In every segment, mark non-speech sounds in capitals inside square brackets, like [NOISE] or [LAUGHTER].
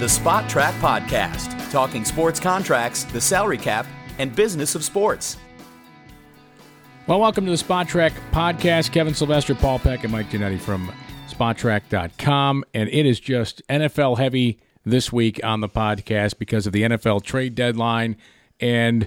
The Spotrac Podcast, talking sports contracts, the salary cap, and business of sports. Well, welcome to the Spotrac Podcast. Kevin Sylvester, Paul Peck, and Mike Ginnitti from Spotrac.com. And it is just NFL heavy this week on the podcast because of the NFL trade deadline. And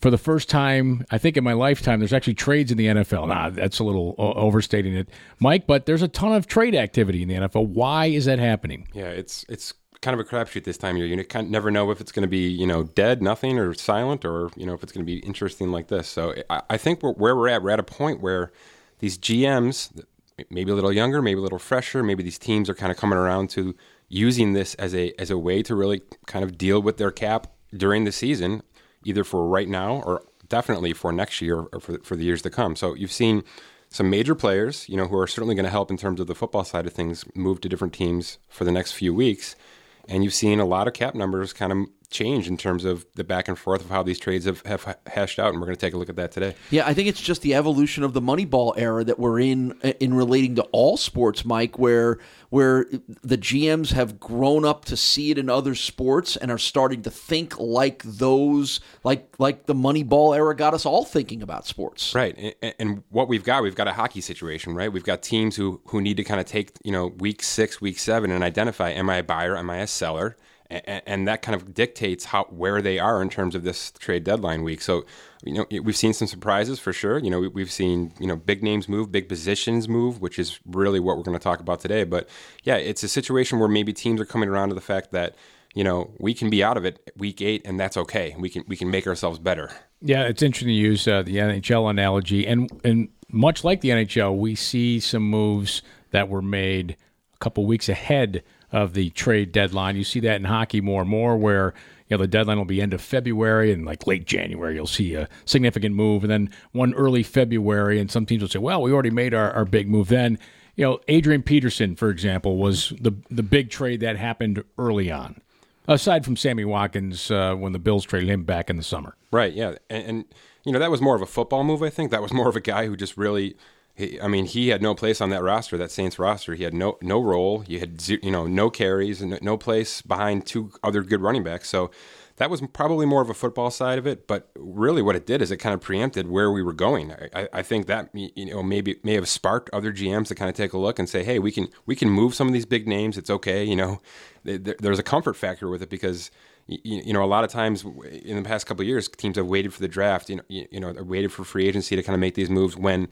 for the first time, I think in my lifetime, there's actually trades in the NFL. Nah, that's a little overstating it, Mike, but there's a ton of trade activity in the NFL. Why is that happening? Yeah, it's it's kind of a crapshoot this time of year. You kind of never know if it's going to be you know dead, nothing, or silent, or you know if it's going to be interesting like this. So I, I think we're, where we're at, we're at a point where these GMs, maybe a little younger, maybe a little fresher, maybe these teams are kind of coming around to using this as a as a way to really kind of deal with their cap during the season, either for right now or definitely for next year or for for the years to come. So you've seen some major players, you know, who are certainly going to help in terms of the football side of things, move to different teams for the next few weeks and you've seen a lot of cap numbers kind of change in terms of the back and forth of how these trades have, have hashed out, and we're going to take a look at that today. Yeah, I think it's just the evolution of the Moneyball era that we're in uh, in relating to all sports, Mike, where where the GMs have grown up to see it in other sports and are starting to think like those, like like the Moneyball era got us all thinking about sports. Right, and, and what we've got, we've got a hockey situation, right? We've got teams who who need to kind of take you know week six, week seven, and identify: am I a buyer? Am I a seller? And, and, that kind of dictates how where they are in terms of this trade deadline week. So, you know, we've seen some surprises for sure. You know, we, have seen you know big names move, big positions move, which is really what we're going to talk about today. But yeah, it's a situation where maybe teams are coming around to the fact that you know we can be out of it week eight, and that's okay. We can we can make ourselves better. Yeah, it's interesting to use uh, the NHL analogy, and and much like the NHL, we see some moves that were made a couple weeks ahead of the trade deadline. You see that in hockey more and more, where you know the deadline will be end of February and like late January you'll see a significant move, and then one early February, and some teams will say, "Well, we already made our, our big move then." You know, Adrian Peterson, for example, was the the big trade that happened early on. Aside from Sammy Watkins, uh, when the Bills traded him back in the summer, right? Yeah, and, and you know that was more of a football move. I think that was more of a guy who just really he, I mean, he had no place on that roster, that Saints roster. He had no no role. He had you know no carries and no place behind two other good running backs. So that was probably more of a football side of it. But really, what it did is it kind of preempted where we were going. I, I think that you know maybe may have sparked other GMs to kind of take a look and say, hey, we can we can move some of these big names. It's okay. You know, there's a comfort factor with it because you, know, a lot of times in the past couple years, teams have waited for the draft. You know, you know, waited for free agency to kind of make these moves when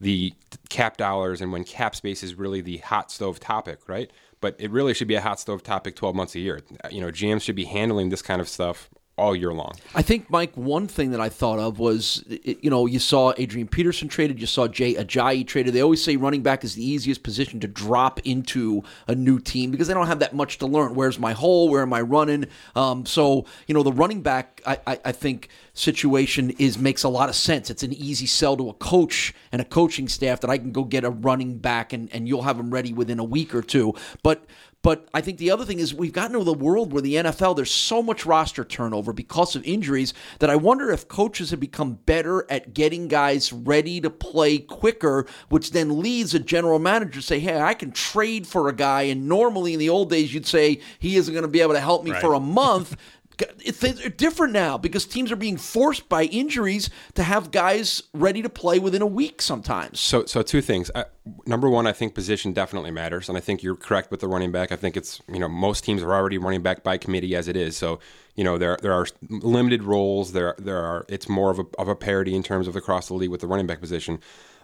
the cap dollars and when cap space is really the hot stove topic, right? But it really should be a hot stove topic 12 months a year. You know, GMs should be handling this kind of stuff all year long. I think, Mike, one thing that I thought of was, you know, you saw Adrian Peterson traded, you saw Jay Ajayi traded. They always say running back is the easiest position to drop into a new team because they don't have that much to learn. Where's my hole? Where am I running? Um, so, you know, the running back, I, I, I think situation is makes a lot of sense. It's an easy sell to a coach and a coaching staff that I can go get a running back and, and you'll have them ready within a week or two. But but I think the other thing is we've gotten to the world where the NFL, there's so much roster turnover because of injuries that I wonder if coaches have become better at getting guys ready to play quicker, which then leads a general manager to say, hey, I can trade for a guy. And normally in the old days, you'd say he isn't going to be able to help me right. for a month. [LAUGHS] it's different now because teams are being forced by injuries to have guys ready to play within a week sometimes. So, so two things. Uh, number one, I think position definitely matters, and I think you're correct with the running back. I think it's you know most teams are already running back by committee as it is. So you know there there are limited roles. There there are it's more of a of a parity in terms of across the league with the running back position.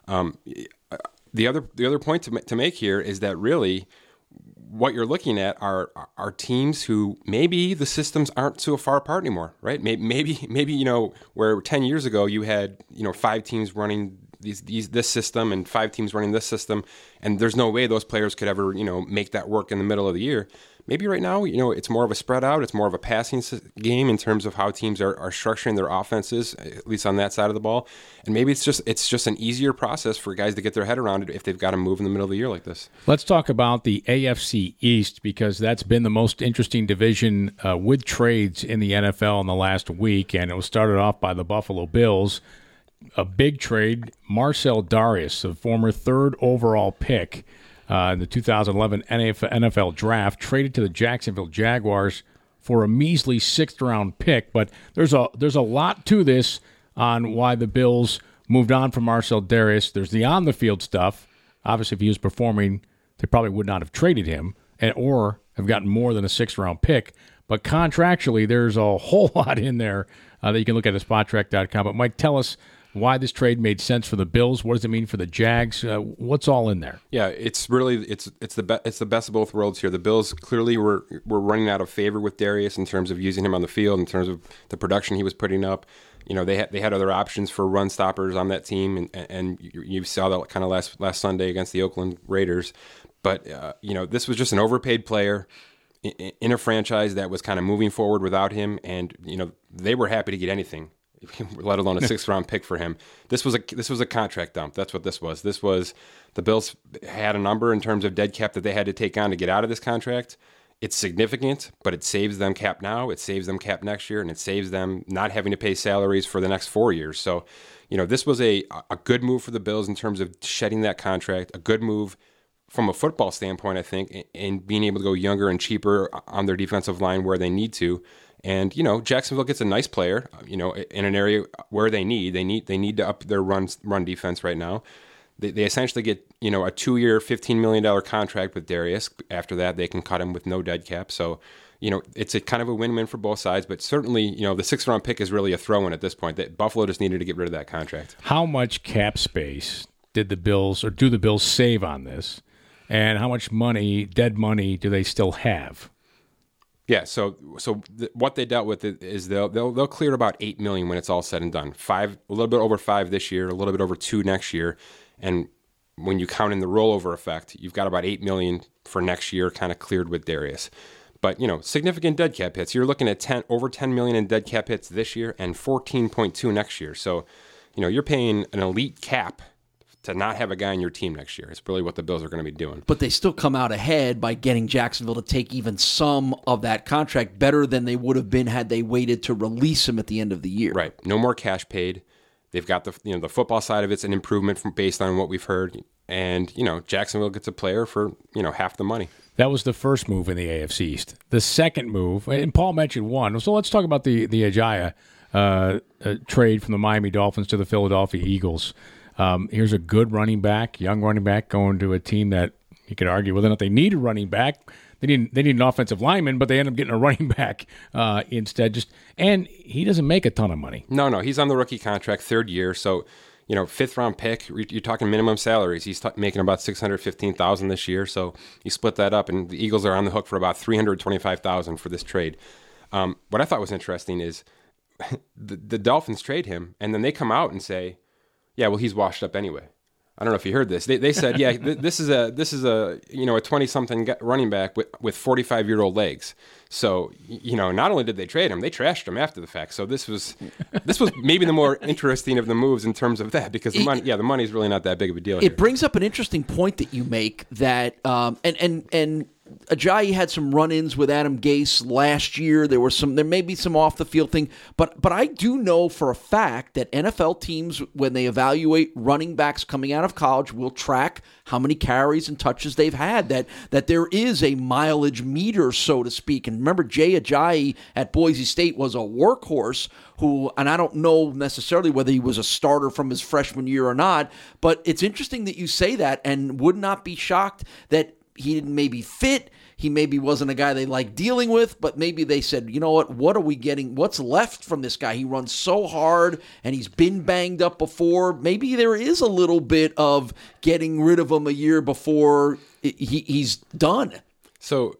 Um, the other the other point to to make here is that really what you're looking at are are teams who maybe the systems aren't so far apart anymore, right? Maybe [LAUGHS] maybe you know where ten years ago you had you know five teams running these, these this system and five teams running this system, and there's no way those players could ever you know make that work in the middle of the year maybe right now, you know, it's more of a spread out. It's more of a passing game in terms of how teams are, are structuring their offenses, at least on that side of the ball. And maybe it's just it's just an easier process for guys to get their head around it if they've got to move in the middle of the year like this. Let's talk about the AFC East because that's been the most interesting division uh, with trades in the NFL in the last week, and it was started off by the Buffalo Bills. A big trade, Marcell Dareus, a former third overall pick uh, in the 2011 NFL Draft, traded to the Jacksonville Jaguars for a measly sixth round pick. But there's a there's a lot to this on why the Bills moved on from Marcell Dareus. There's the on the field stuff. Obviously, if he was performing, they probably would not have traded him, and or have gotten more than a sixth round pick. But contractually, there's a [LAUGHS] whole lot in there uh, that you can look at at spotrac.com. But Mike, tell us why this trade made sense for the Bills. What does it mean for the Jags? Uh, what's all in there? Yeah, it's really it's it's the be- it's the best of both worlds here. The Bills clearly were were running out of favor with Dareus in terms of using him on the field, in terms of the production he was putting up. You know, they had they had other options for run stoppers on that team, and and you, you saw that kind of last last Sunday against the Oakland Raiders. But uh, you know, this was just an overpaid player in, a franchise that was kind of moving forward without him, and you know they were happy to get anything [LAUGHS] let alone a sixth round pick for him. This was a this was a contract dump. That's what this was. This was the Bills had a number in terms of dead cap that they had to take on to get out of this contract. It's significant, but it saves them cap now. It saves them cap next year, and it saves them not having to pay salaries for the next four years. So, you know, this was a a good move for the Bills in terms of shedding that contract. A good move from a football standpoint, I think, and being able to go younger and cheaper on their defensive line where they need to. And you know, Jacksonville gets a nice player. Uh, you know, in an area where they need they need they need to up their run run defense right now. They, they essentially get you know a two year, fifteen million dollar contract with Dareus. After that, they can cut him with no dead cap. So you know, it's a kind of a win-win for both sides. But certainly, you know, the sixth round pick is really a throw-in at this point. That Buffalo just needed to get rid of that contract. How much cap space did the Bills or do the Bills save on this? And how much money, dead money, do they still have? Yeah, so so th- what they dealt with is they'll, they'll they'll clear about eight million when it's all said and done. Five, a little bit over five this year, a little bit over two next year, and when you count in the rollover effect, you've got about eight million for next year, kind of cleared with Dareus. But you know, significant dead cap hits. You're looking at ten over ten million in dead cap hits this year, and fourteen point two next year. So, you know, you're paying an elite cap to not have a guy on your team next year. It's really what the Bills are going to be doing. But they still come out ahead by getting Jacksonville to take even some of that contract better than they would have been had they waited to release him at the end of the year. Right. No more cash paid. They've got the you know the football side of it's an improvement from based on what we've heard, and you know Jacksonville gets a player for you know half the money. That was the first move in the AFC East. The second move, and Paul mentioned one. So let's talk about the the Ajayi uh, uh, trade from the Miami Dolphins to the Philadelphia Eagles. Um, here's a good running back, young running back, going to a team that you could argue whether or not they need a running back. They need they need an offensive lineman, but they end up getting a [LAUGHS] running back uh, instead. Just and he doesn't make a ton of money. No, no, he's on the rookie contract, third year, so you know, fifth round pick. You're talking minimum salaries. He's t- making about six hundred fifteen thousand this year. So you split that up, and the Eagles are on the hook for about three hundred twenty five thousand for this trade. Um, what I thought was interesting is [LAUGHS] the, the Dolphins trade him, and then they come out and say, yeah, well, he's washed up anyway. I don't know if you heard this. They, they said, yeah, th- this is a this is a you know a twenty something running back with with forty five year old legs. So you know, not only did they trade him, they trashed him after the fact. So this was this was maybe the more interesting of the moves in terms of that because the money, yeah, the money is really not that big of a deal. It here. brings up an interesting point that you make that um, and and and Ajayi had some run-ins with Adam Gase last year. There were some, there may be some off the field thing, but but I do know for a fact that NFL teams, when they evaluate running backs coming out of college, will track how many carries and touches they've had. That that there is a mileage meter, so to speak. And remember, Jay Ajayi at Boise State was a workhorse who, and I don't know necessarily whether he was a starter from his freshman year or not, but it's interesting that you say that, and would not be shocked that he didn't maybe fit. He maybe wasn't a guy they liked dealing with, but maybe they said, you know what? What are we getting? What's left from this guy? He runs so hard and he's been banged up before. Maybe there is a little bit of getting rid of him a year before he, he's done. So,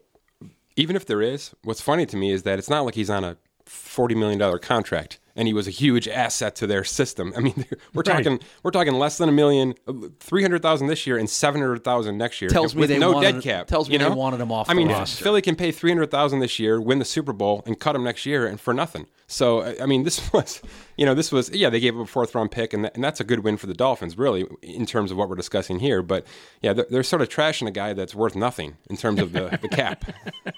even if there is, what's funny to me is that it's not like he's on a $40 million contract and he was a huge asset to their system. I mean, [LAUGHS] we're right. talking we're talking less than a million, uh, three hundred thousand this year and seven hundred thousand next year. Tells me they no wanted, dead cap. Tells me you know? they wanted him off. I mean, roster. Philly can pay three hundred thousand this year, win the Super Bowl, and cut him next year, and for nothing. So I mean, this [LAUGHS] was, you know, this was yeah, they gave up a fourth round pick, and, that, and that's a good win for the Dolphins, really, in terms of what we're discussing here. But yeah, they're, they're sort of trashing a guy that's worth nothing in terms of the, the cap.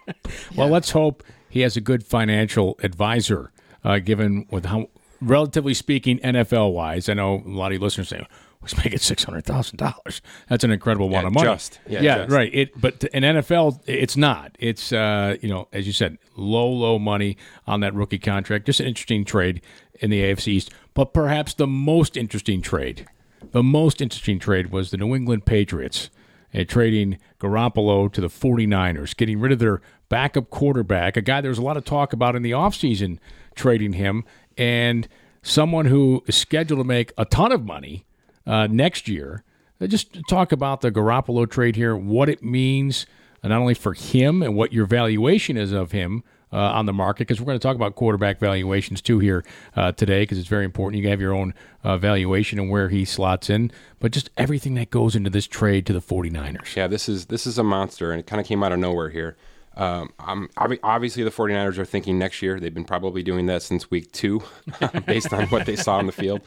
[LAUGHS] well, let's hope he has a good financial advisor. Uh, given with how relatively speaking, NFL wise, I know a lot of you listeners say, was making six hundred thousand dollars. That's an incredible amount Yeah, of money. just. Yeah, just. right. It, but in NFL, it's not. It's uh, you know, as you said, low, low money on that rookie contract. Just an interesting trade in the AFC East. But perhaps the most interesting trade, the most interesting trade was the New England Patriots uh, trading Garoppolo to the 49ers, getting rid of their backup quarterback, a guy there was a lot of talk about in the offseason trading him, and someone who is scheduled to make a ton of money uh, next year. Uh, Just talk about the Garoppolo trade here, what it means uh, not only for him and what your valuation is of him uh, on the market, because we're going to talk about quarterback valuations too here uh, today, because it's very important. You have your own uh, valuation and where he slots in, but just everything that goes into this trade to the 49ers. Yeah, this is this is a monster, and it kind of came out of nowhere here. Um, I'm, obviously, the 49ers are thinking next year. They've been probably doing that since week two, [LAUGHS] based on what they saw on the field.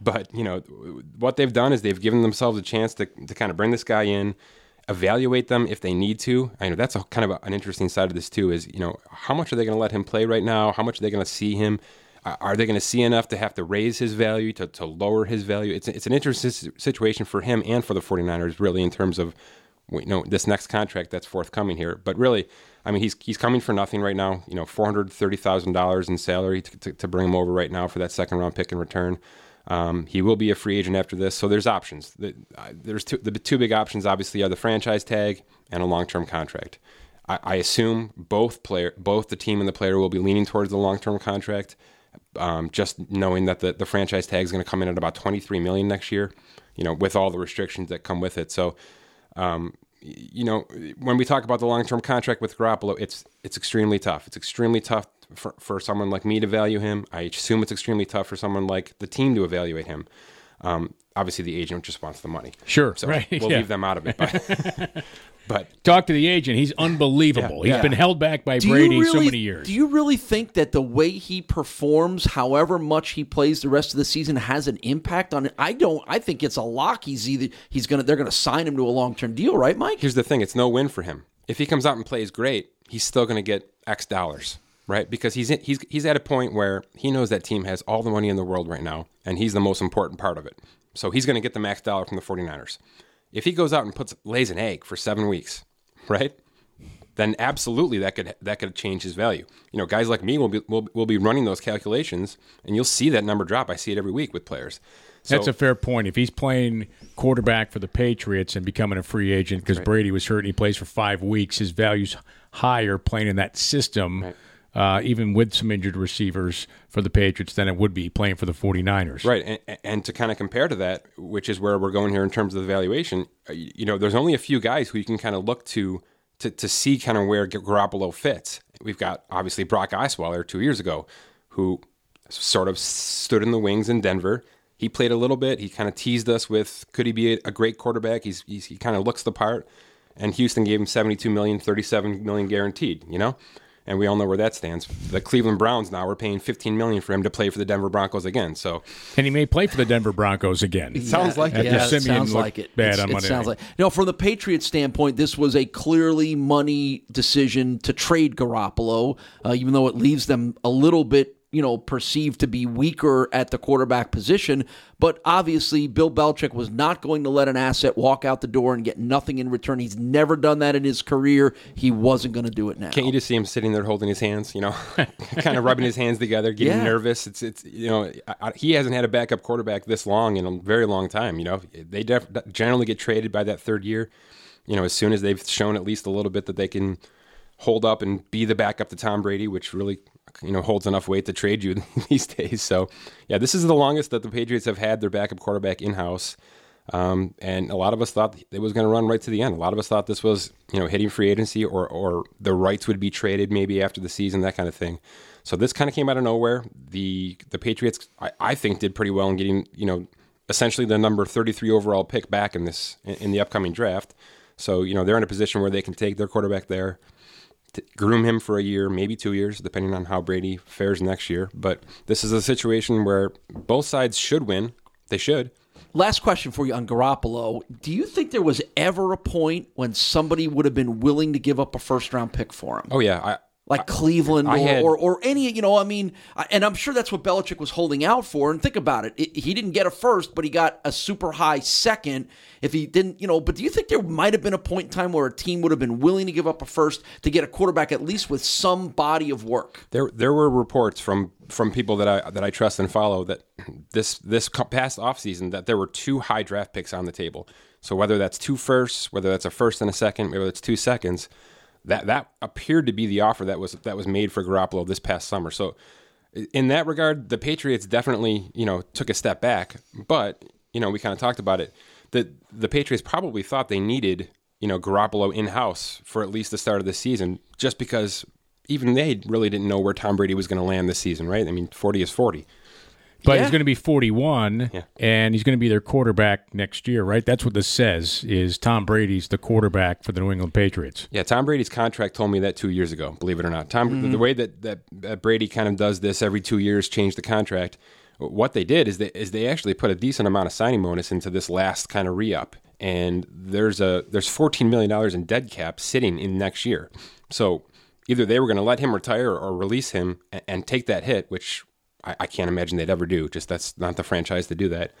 But you know, what they've done is they've given themselves a chance to, to kind of bring this guy in, evaluate them if they need to. I know that's a kind of a, an interesting side of this too. Is you know, how much are they going to let him play right now? How much are they going to see him? Are they going to see enough to have to raise his value, to, to lower his value? It's, it's an interesting situation for him and for the 49ers, really, in terms of you know this next contract that's forthcoming here. But really, I mean, he's he's coming for nothing right now. You know, four hundred thirty thousand dollars in salary to, to, to bring him over right now for that second round pick in return. Um, he will be a free agent after this, so there's options. The, there's two, the two big options, obviously, are the franchise tag and a long term contract. I, I assume both player, both the team and the player will be leaning towards the long term contract. Um, just knowing that the, the franchise tag is going to come in at about 23 million next year, you know, with all the restrictions that come with it. So, um, you know, when we talk about the long term contract with Garoppolo, it's it's extremely tough. It's extremely tough for, for someone like me to value him. I assume it's extremely tough for someone like the team to evaluate him. Um, obviously, the agent just wants the money. Sure, So right, we'll [LAUGHS] yeah. leave them out of it. But, [LAUGHS] but Talk to the agent. He's unbelievable. Yeah, He's been held back by Do Brady really, so many years. Do you really think that the way he performs, however much he plays the rest of the season, has an impact on it? I don't. I think it's a lock. He's either he's gonna they're gonna sign him to a long term deal, right, Mike? here's the thing it's no win for him. If he comes out and plays great, he's still going to get X dollars, right? Because he's in, he's he's at a point where he knows that team has all the money in the world right now, and he's the most important part of it. So he's going to get the max dollar from the 49ers. If he goes out and puts lays an egg for 7 weeks, right? Then absolutely that could that could change his value. You know, guys like me will be will, will be running those calculations and you'll see that number drop. I see it every week with players. So, That's a fair point. If he's playing quarterback for the Patriots and becoming a free agent because Brady was hurt and he plays for five weeks, his value's higher playing in that system, uh, even with some injured receivers for the Patriots, than it would be playing for the 49ers. Right, and, and to kind of compare to that, which is where we're going here in terms of the valuation, uh, you know, there's only a few guys who you can kind of look to to, to see kind of where Garoppolo fits. We've got obviously Brock Osweiler two years ago, who sort of stood in the wings in Denver. He played a little bit. He kind of teased us with could he be a, great quarterback? He's, he's he kind of looks the part. And Houston gave him 72 million, 37 million guaranteed, you know? And we all know where that stands. The Cleveland Browns now are paying 15 million for him to play for the Denver Broncos again. So And he may play for the Denver Broncos again. It sounds like it. After Yeah, it sounds like it. bad It's- on it Monday sounds night. like no. From the Patriots standpoint, this was a clearly money decision to trade Garoppolo, uh, even though it leaves them a little bit, you know, perceived to be weaker at the quarterback position. But obviously, Bill Belichick was not going to let an asset walk out the door and get nothing in return. He's never done that in his career. He wasn't going to do it now. Can't you just see him sitting there holding his hands, you know, [LAUGHS] kind of rubbing his hands together, getting Yeah. nervous? It's it's you know, I, I, he hasn't had a backup quarterback this long in a very long time. You know, they def- generally get traded by that third year. You know, as soon as they've shown at least a little bit that they can hold up and be the backup to Tom Brady, which really you know holds enough weight to trade you [LAUGHS] these days. So yeah, this is the longest that the Patriots have had their backup quarterback in house. Um, and a lot of us thought it was going to run right to the end. A lot of us thought this was, you know, hitting free agency or, or the rights would be traded maybe after the season, that kind of thing. So this kind of came out of nowhere. The the Patriots, I, I think, did pretty well in getting, you know, essentially the number 33 overall pick back in this in, in the upcoming draft. So you know they're in a position where they can take their quarterback there, groom him for a year, maybe two years, depending on how Brady fares next year. But this is a situation where both sides should win. They should. Last question for you on Garoppolo. Do you think there was ever a point when somebody would have been willing to give up a first round pick for him? Oh yeah, like Cleveland or, had- or or any you know I mean and I'm sure that's what Belichick was holding out for and think about it. it he didn't get a first but he got a super high second if he didn't you know but do you think there might have been a point in time where a team would have been willing to give up a first to get a quarterback at least with some body of work There, there were reports from from people that I that I trust and follow that [CLEARS THROAT] this this past offseason that there were two high draft picks on the table. So whether that's two firsts, whether that's a first and a second, whether it's two seconds, that that appeared to be the offer that was that was made for Garoppolo this past summer. So in that regard, the Patriots definitely you know took a step back, but you know we kind of talked about it. The the Patriots probably thought they needed you know Garoppolo in house for at least the start of the season, just because even they really didn't know where Tom Brady was going to land this season, right? I mean, forty is forty. But Yeah. he's going to be 41, Yeah. and he's going to be their quarterback next year, right? That's what this says. Is Tom Brady's the quarterback for the New England Patriots? Yeah, Tom Brady's contract told me that two years ago. Believe it or not, Tom. The mm-hmm. way that, that that Brady kind of does this every two years, change the contract. What they did is they is they actually put a decent amount of signing bonus into this last kind of re up, and there's a there's 14 million dollars in dead cap sitting in next year. So either they were going to let him retire or release him and, and take that hit, which I, I can't imagine they'd ever do. Just that's not the franchise to do that.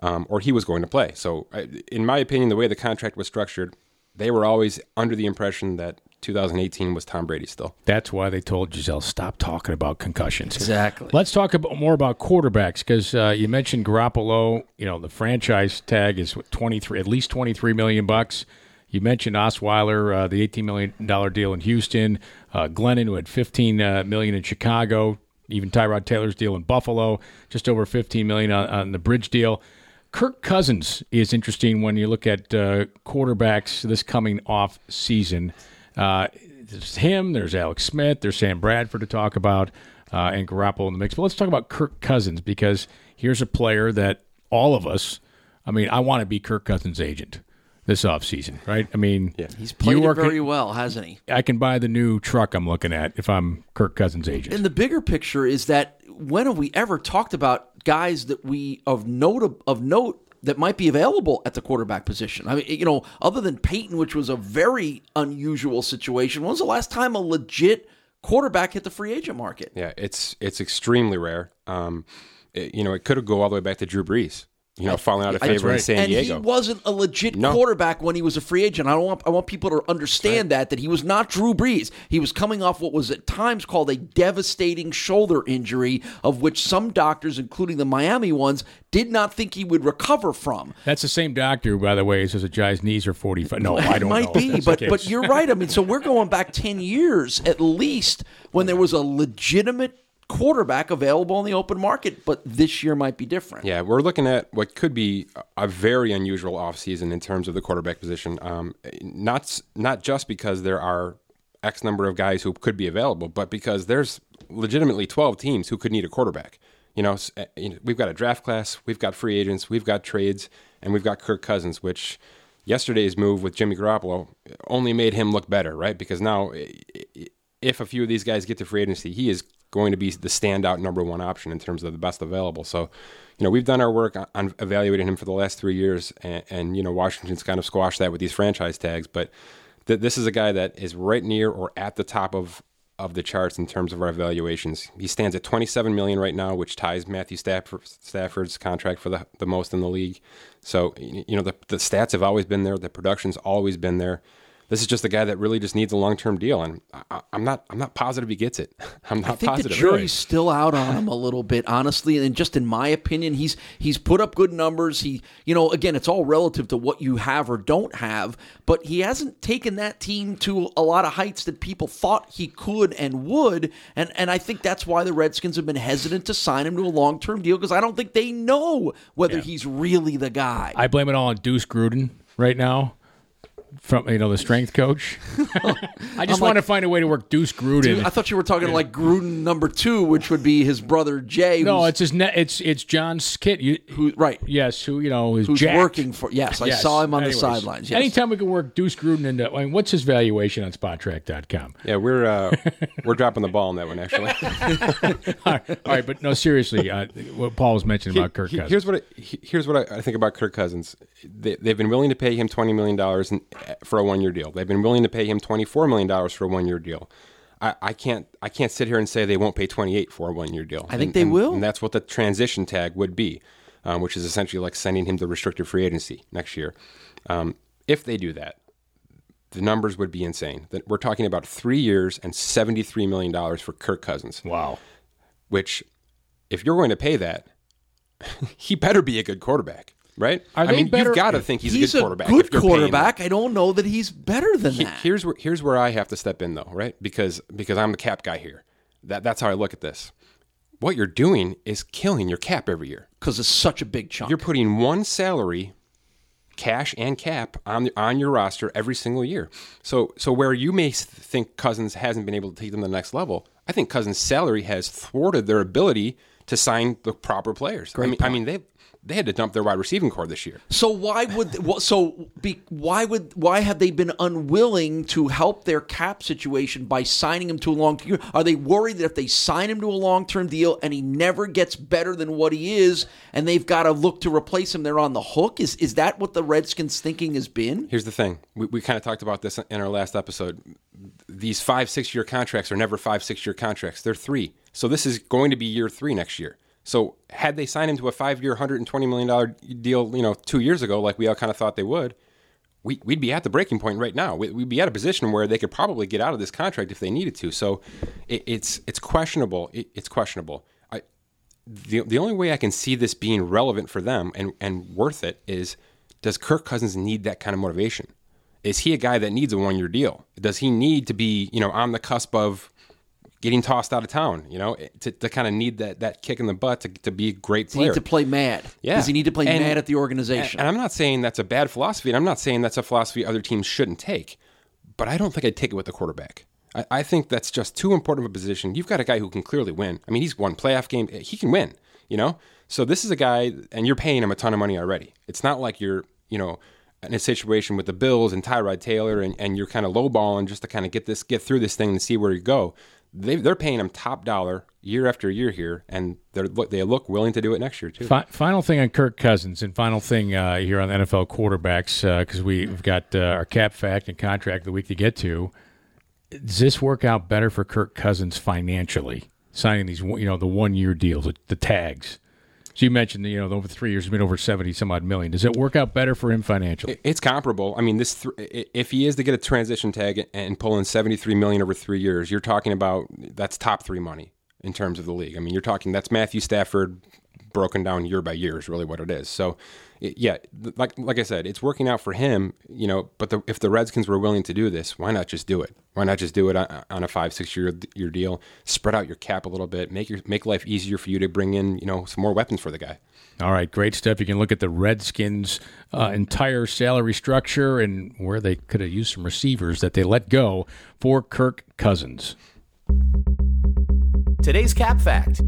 Um, or he was going to play. So, I, in my opinion, the way the contract was structured, they were always under the impression that 2018 was Tom Brady still. That's why they told Gisele stop talking about concussions. Exactly. Let's talk about more about quarterbacks because uh, you mentioned Garoppolo. You know the franchise tag is 23, at least 23 million bucks. You mentioned Osweiler, uh, the 18 million dollar deal in Houston. Uh, Glennon, who had 15 uh, million in Chicago. Even Tyrod Taylor's deal in Buffalo, just over 15 million on, on the bridge deal. Kirk Cousins is interesting when you look at uh, quarterbacks this coming off season. Uh, there's him, there's Alex Smith, there's Sam Bradford to talk about, uh, and Garoppolo in the mix. But let's talk about Kirk Cousins because here's a player that all of us, I mean, I want to be Kirk Cousins' agent this offseason, right? I mean, he's played you it are- very well hasn't he I can buy the new truck I'm looking at if I'm Kirk Cousins' agent. And the bigger picture is that when have we ever talked about guys that we of note of note that might be available at the quarterback position? I mean, you know, other than Peyton, which was a very unusual situation. When was the last time a legit quarterback hit the free agent market? Yeah, it's it's extremely rare. Um, it- you know, it could have go all the way back to Drew Brees. You know, falling out of That's favor in right. San and Diego. he wasn't a legit No. quarterback when he was a free agent. I don't want I want people to understand that that he was not Drew Brees. He was coming off what was at times called a devastating shoulder injury, of which some doctors, including the Miami ones, did not think he would recover from. That's the same doctor, by the way, says a guy's knees are 45. No, [LAUGHS] I don't might know. if be, but but you're right. I mean, so we're going back ten years at least when there was a legitimate quarterback available on the open market. But this year might be different. Yeah, we're looking at what could be a very unusual offseason in terms of the quarterback position. Um, not not just because there are X number of guys who could be available, but because there's legitimately 12 teams who could need a quarterback. You know, s- uh, you know, we've got a draft class, we've got free agents, we've got trades, and we've got Kirk Cousins, which yesterday's move with Jimmy Garoppolo only made him look better, right? Because now, i- i- if a few of these guys get to free agency, he is going to be the standout number one option in terms of the best available. So, you know, we've done our work on- evaluating him for the last three years, and, and you know, Washington's kind of squashed that with these franchise tags. But th- this is a guy that is right near or at the top of of the charts in terms of our evaluations. He stands at 27 million right now, which ties Matthew Stafford, Stafford's contract for the, the most in the league. So, you know, the, the stats have always been there. The production's always been there. This is just a guy that really just needs a long term deal, and I, I'm not. I'm not positive he gets it. [LAUGHS] I'm not I think positive. the jury's still out on him a little bit, honestly. And just in my opinion, he's he's put up good numbers. He, you know, again, it's all relative to what you have or don't have. But he hasn't taken that team to a lot of heights that people thought he could and would. And and I think that's why the Redskins have been hesitant to sign him to a long term deal because I don't think they know whether he's really the guy. I blame it all on Deuce Gruden right now. From you know the strength coach, [LAUGHS] I just want to find a way to work Deuce Gruden. I thought you were talking like Gruden number two, which would be his brother Jay. no, it's his. Ne- it's it's John Skit. You, who right. yes, who you know is Who's jacked. working for? Yes, I Yes. saw him on Anyways, the sidelines. Yes. Anytime we can work Deuce Gruden into, I mean, what's his valuation on Spotrac.com? Yeah, we're uh, we're dropping the ball on that one actually. [LAUGHS] all, right, all right, but no, seriously, uh, what Paul was mentioning about Kirk He- Cousins. Here's what I, here's what I, I think about Kirk Cousins. They, they've been willing to pay him twenty million dollars for a one year deal. They've been willing to pay him twenty four million dollars for a one year deal. I, I can't I can't sit here and say they won't pay 28 for a one year deal. I think And- they and- will. and that's what the transition tag would be, um, which is essentially like sending him to restricted free agency next year. Um, if they do that, the numbers would be insane. That we're talking about three years and 73 million dollars for Kirk Cousins. Wow. Which, if you're going to pay that, [LAUGHS] he better be a good quarterback, right? I mean, better- you've got to think he's, He's a good quarterback. good paying him. quarterback. I don't know that he's better than He- that. Here's where here's where I have to step in though, right? Because because I'm the cap guy here. That that's how I look at this. What you're doing is killing your cap every year. Because it's such a big chunk. You're putting one salary, cash and cap, on the, on your roster every single year. So so where you may think Cousins hasn't been able to take them to the next level, I think Cousins' salary has thwarted their ability to sign the proper players. I mean, I mean they they had to dump their wide receiving core this year. So why would so be, why would why have they been unwilling to help their cap situation by signing him to a long term? Are they worried that if they sign him to a long term deal and he never gets better than what he is, and they've got to look to replace him, they're on the hook? Is is that what the Redskins' thinking has been? Here's the thing. We, we kind of talked about this in our last episode. These five, six year contracts are never five, six year contracts. They're three. So this is going to be year three next year. So had they signed him to a five year, $120 million deal, you know, two years ago, like we all kind of thought they would, we, we'd be at the breaking point right now. We, we'd be at a position where they could probably get out of this contract if they needed to. So it, it's it's questionable. It, it's questionable. I, the, the only way I can see this being relevant for them and, and worth it is does Kirk Cousins need that kind of motivation? Is he a guy that needs a one year deal? Does he need to be, you know, on the cusp of getting tossed out of town, you know, to, to kind of need that, that kick in the butt to, to be a great he player? need to play mad? Yeah. Does he need to play And- mad at the organization? And I'm not saying that's a bad philosophy, and I'm not saying that's a philosophy other teams shouldn't take. But I don't think I'd take it with the quarterback. I, I think that's just too important of a position. You've got a guy who can clearly win. I mean, he's won playoff game. Eh, he can win, you know? So this is a guy, and you're paying him a ton of money already. It's not like you're, you know, in a situation with the Bills and Tyrod Taylor, and, and you're kind of lowballing just to kind of get this, get through this thing and see where you go. They, they're paying him top dollar year after year here, and they're look, they look willing to do it next year too. Fi- final thing on Kirk Cousins, and final thing uh, here on NFL quarterbacks, because we've got uh, our cap fact and contract of the week to get to. Does this work out better for Kirk Cousins financially, signing these you know the one year deals, the tags? So you mentioned you know over three years, it's been over seventy some odd million. Does it work out better for him financially? It's comparable. I mean, this th- if he is to get a transition tag and pull in seventy three million over three years, you're talking about that's top three money in terms of the league. I mean, you're talking that's Matthew Stafford broken down year by year is really what it is. So, it, yeah, like like I said, it's working out for him. You know, but the, if the Redskins were willing to do this, why not just do it? Why not just do it on, on a five six year year deal? Spread out your cap a little bit, make your make life easier for you to bring in you know some more weapons for the guy. All right, great stuff. You can look at the Redskins' uh, entire salary structure and where they could have used some receivers that they let go for Kirk Cousins. Today's Cap Fact.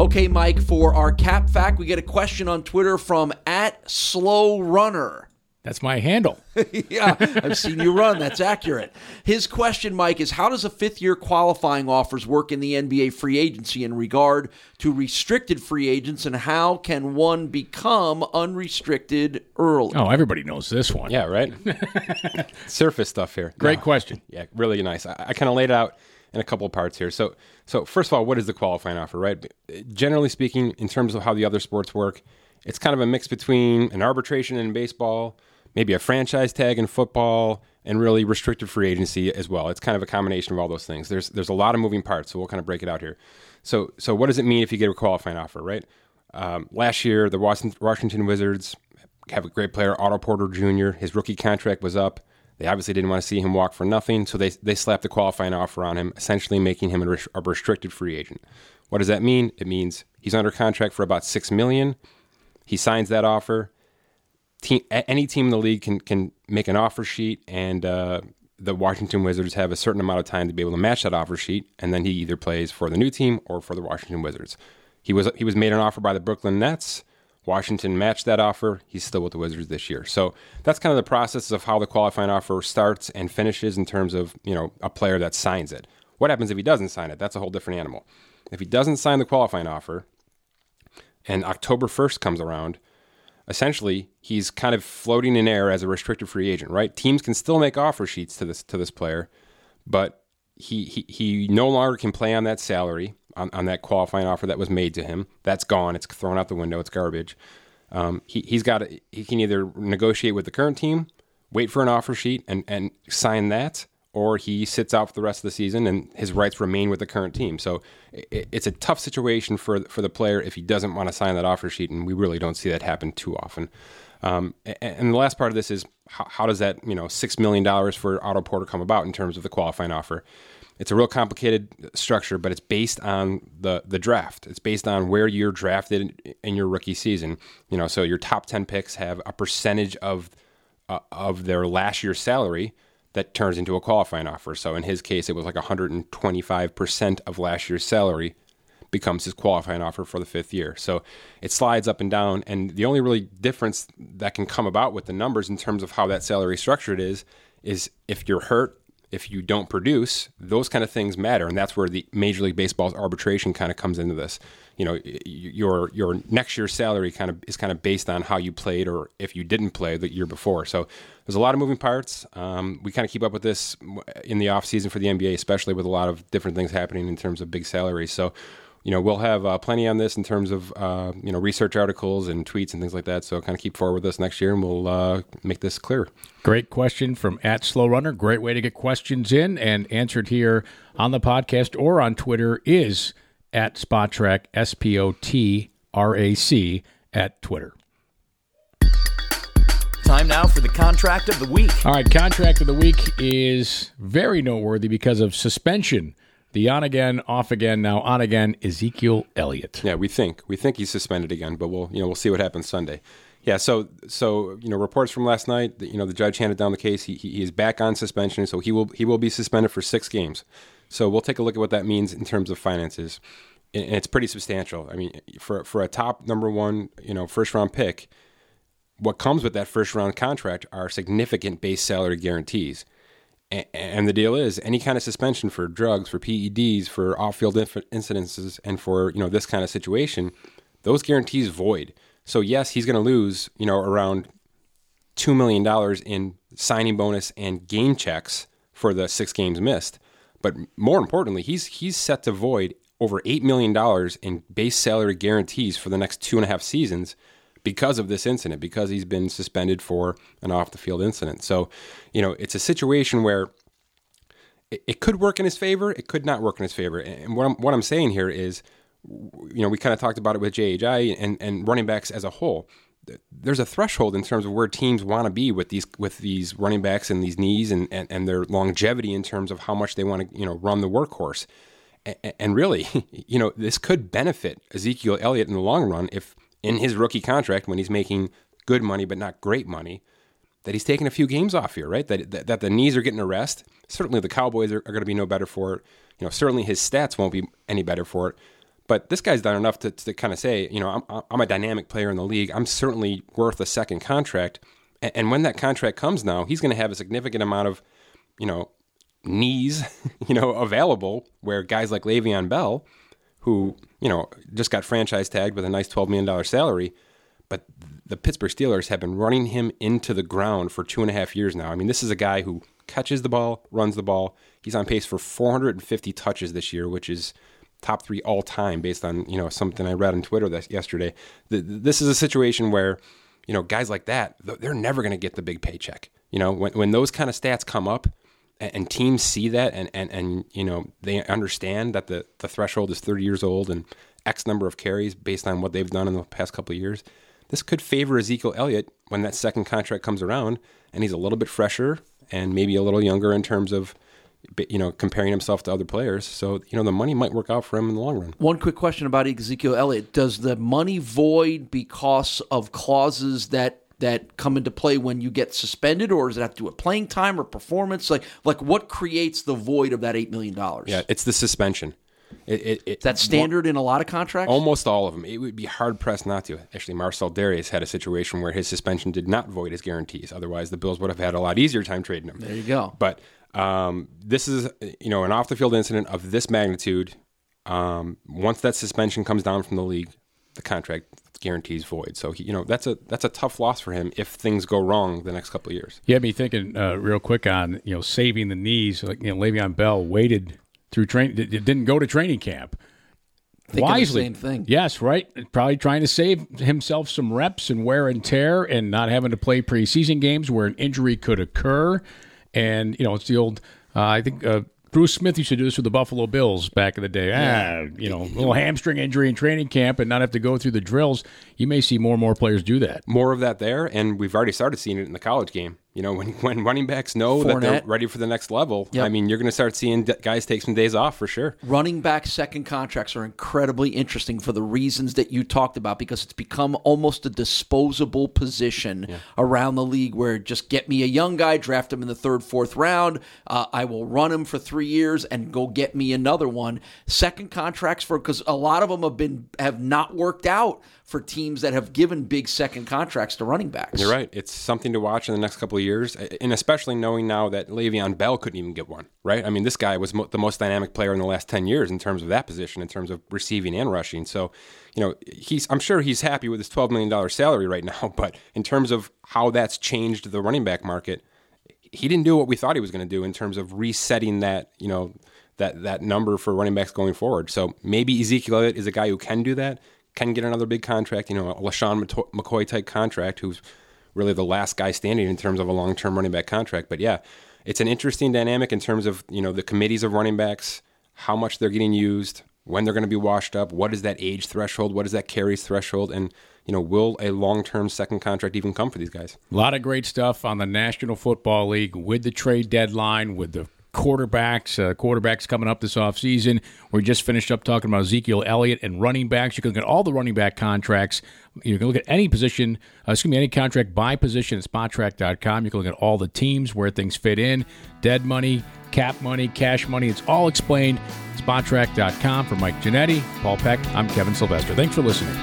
Okay, Mike, for our cap fact, we get a question on Twitter from at Slow Runner. That's my handle. [LAUGHS] yeah, I've seen you run. That's accurate. His question, Mike, is how does a fifth year qualifying offers work in the NBA free agency in regard to restricted free agents, and how can one become unrestricted early? Oh, everybody knows this one. Yeah, right. [LAUGHS] Surface stuff here. Great No. question. Yeah, really nice. I, I kind of laid it out in a couple of parts here. So, so first of all, what is the qualifying offer? Right. Generally speaking, in terms of how the other sports work, it's kind of a mix between an arbitration in baseball, maybe a franchise tag in football, and really restricted free agency as well. It's kind of a combination of all those things. There's there's a lot of moving parts, so we'll kind of break it out here. So, so what does it mean if you get a qualifying offer? Right. Um, last year, the Washington, Washington Wizards have a great player, Otto Porter Jr. His rookie contract was up. They obviously didn't want to see him walk for nothing, so they they slapped a qualifying offer on him, essentially making him a, res- a restricted free agent. What does that mean? It means he's under contract for about six million. He signs that offer. Team, any team in the league can can make an offer sheet, and uh, the Washington Wizards have a certain amount of time to be able to match that offer sheet, and then he either plays for the new team or for the Washington Wizards. He was he was made an offer by the Brooklyn Nets. Washington matched that offer. He's still with the Wizards this year. So that's kind of the process of how the qualifying offer starts and finishes in terms of you know a player that signs it. What happens if he doesn't sign it? That's a whole different animal. If he doesn't sign the qualifying offer, and October first comes around, essentially he's kind of floating in air as a restricted free agent. Right? Teams can still make offer sheets to this to this player, but he, he he no longer can play on that salary on, on that qualifying offer that was made to him. That's gone. It's thrown out the window. It's garbage. Um, he he's got to, he can either negotiate with the current team, wait for an offer sheet, and and sign that, or he sits out for the rest of the season and his rights remain with the current team. So it, it's a tough situation for for the player if he doesn't want to sign that offer sheet, and we really don't see that happen too often. Um, and, the last part of this is how, how does that you know six million dollars for Otto Porter come about in terms of the qualifying offer? It's a real complicated structure, but it's based on the the draft. It's based on where you're drafted in your rookie season. You know, so your top ten picks have a percentage of uh, of their last year's salary that turns into a qualifying offer. So in his case, it was like 125% of last year's salary becomes his qualifying offer for the fifth year. So it slides up and down. And the only really difference that can come about with the numbers in terms of how that salary structured is, is if you're hurt if you don't produce, those kind of things matter, and that's where the Major League Baseball's arbitration kind of comes into this. You know, your your next year's salary kind of is kind of based on how you played or if you didn't play the year before. So there's a lot of moving parts. Um, we kind of keep up with this in the off season for the NBA, especially with a lot of different things happening in terms of big salaries. So you know, we'll have uh, plenty on this in terms of uh, you know research articles and tweets and things like that. So kind of keep forward with us next year, and we'll uh, make this clear. Great question from at Slow Runner. Great way to get questions in and answered here on the podcast or on Twitter is at Spotrac S P O T R A C at Twitter. Time now for the contract of the week. All right, contract of the week is very noteworthy because of suspension the on again, off again, now on again, Ezekiel Elliott. Yeah, we think we think he's suspended again, but we'll you know we'll see what happens Sunday. Yeah, so so you know reports from last night. That, you know the judge handed down the case. He, he is back on suspension, so he will he will be suspended for six games. So we'll take a look at what that means in terms of finances, and it's pretty substantial. I mean, for for a top number one you know first round pick, what comes with that first round contract are significant base salary guarantees. And the deal is, any kind of suspension for drugs, for PEDs, for off-field incidences, and for you know this kind of situation, those guarantees void. So yes, he's going to lose you know around two million dollars in signing bonus and game checks for the six games missed. But more importantly, he's he's set to void over eight million dollars in base salary guarantees for the next two and a half seasons because of this incident, because he's been suspended for an off the field incident. So, you know, it's a situation where it, it, could work in his favor, it could not work in his favor. And what I'm, what I'm saying here is, you know, we kind of talked about it with Ajayi and, and running backs as a whole. There's a threshold in terms of where teams want to be with these with these running backs and these knees and, and, and their longevity in terms of how much they want to you know run the workhorse. And really, [LAUGHS] you know, this could benefit Ezekiel Elliott in the long run if in his rookie contract when he's making good money but not great money that he's taking a few games off here, right? That that, that the knees are getting a rest. Certainly, the Cowboys are, are going to be no better for it. You know, certainly his stats won't be any better for it. But this guy's done enough to, to kind of say, you know, I'm, I'm a dynamic player in the league. I'm certainly worth a second contract. And, and when that contract comes now, he's going to have a significant amount of, you know, knees, [LAUGHS] you know, available. Where guys like Le'Veon Bell, who you know, just got franchise tagged with a nice $12 million salary. But the Pittsburgh Steelers have been running him into the ground for two and a half years now. I mean, this is a guy who catches the ball, runs the ball. He's on pace for 450 touches this year, which is top three all time based on you know something I read on Twitter yesterday. This is a situation where you know guys like that they're never going to get the big paycheck. You know when when those kind of stats come up, and teams see that and, and, and you know they understand that the, the threshold is 30 years old and X number of carries based on what they've done in the past couple of years. This could favor Ezekiel Elliott when that second contract comes around and he's a little bit fresher and maybe a little younger in terms of you know comparing himself to other players. So you know the money might work out for him in the long run. One quick question about Ezekiel Elliott: Does the money void because of clauses that that come into play when you get suspended, or does it have to do with playing time or performance? Like, like what creates the void of that eight million dollars? Yeah, it's the suspension. It, it, it, That's standard in a lot of contracts. Almost all of them. It would be hard pressed not to. Actually, Marcell Dareus had a situation where his suspension did not void his guarantees. Otherwise, the Bills would have had a lot easier time trading him. There you go. But um, this is you know an off the field incident of this magnitude. Um, once that suspension comes down from the league, the contract guarantees void. So he, you know that's a that's a tough loss for him if things go wrong the next couple of years. You had me thinking uh, real quick on you know saving the knees. Like you know, Le'Veon Bell waited through train, didn't go to training camp. Thinking the Wisely, same thing. Yes, right. Probably trying to save himself some reps and wear and tear, and not having to play preseason games where an injury could occur. And you know, it's the old. Uh, I think uh, Bruce Smith used to do this with the Buffalo Bills back in the day. Ah, you know, a little hamstring injury in training camp and not have to go through the drills. You may see more and more players do that. More of that there, and we've already started seeing it in the college game. You know, when [LAUGHS] when running backs know that they're ready for the next level, Yep. I mean, you're going to start seeing guys take some days off for sure. running back second contracts are incredibly interesting for the reasons that you talked about because it's become almost a disposable position around the league where just get me a young guy, draft him in the third, fourth round. Uh, I will run him for three years and go get me another one. Second contracts for because a lot of them have been have not worked out for teams that have given big second contracts to running backs. You're right. It's something to watch in the next couple of years, and especially knowing now that Le'Veon Bell couldn't even get one. Right? I mean, this guy was mo- the most dynamic player in the last ten years in terms of that position, in terms of receiving and rushing. So, you know, he's. I'm sure he's happy with his twelve million dollar salary right now, [LAUGHS] but in terms of how that's changed the running back market, he didn't do what we thought he was going to do in terms of resetting that. You know. That, that number for running backs going forward. So maybe Ezekiel Elliott is a guy who can do that, can get another big contract, you know, a LeSean McCoy type contract, who's really the last guy standing in terms of a long term running back contract. But yeah, it's an interesting dynamic in terms of, you know, the committees of running backs, how much they're getting used, when they're going to be washed up, what is that age threshold, what is that carries threshold, and, you know, will a long term second contract even come for these guys? A lot of great stuff on the National Football League with the trade deadline, with the quarterbacks, uh, quarterbacks coming up this offseason. We just finished up talking about Ezekiel Elliott and running backs. You can look at all the running back contracts. You can look at any position, uh, excuse me, any contract by position at Spotrac.com. You can look at all the teams, where things fit in, dead money, cap money, cash money. It's all explained. Spotrac.com for Mike Ginnitti, Paul Peck. I'm Kevin Sylvester. Thanks for listening.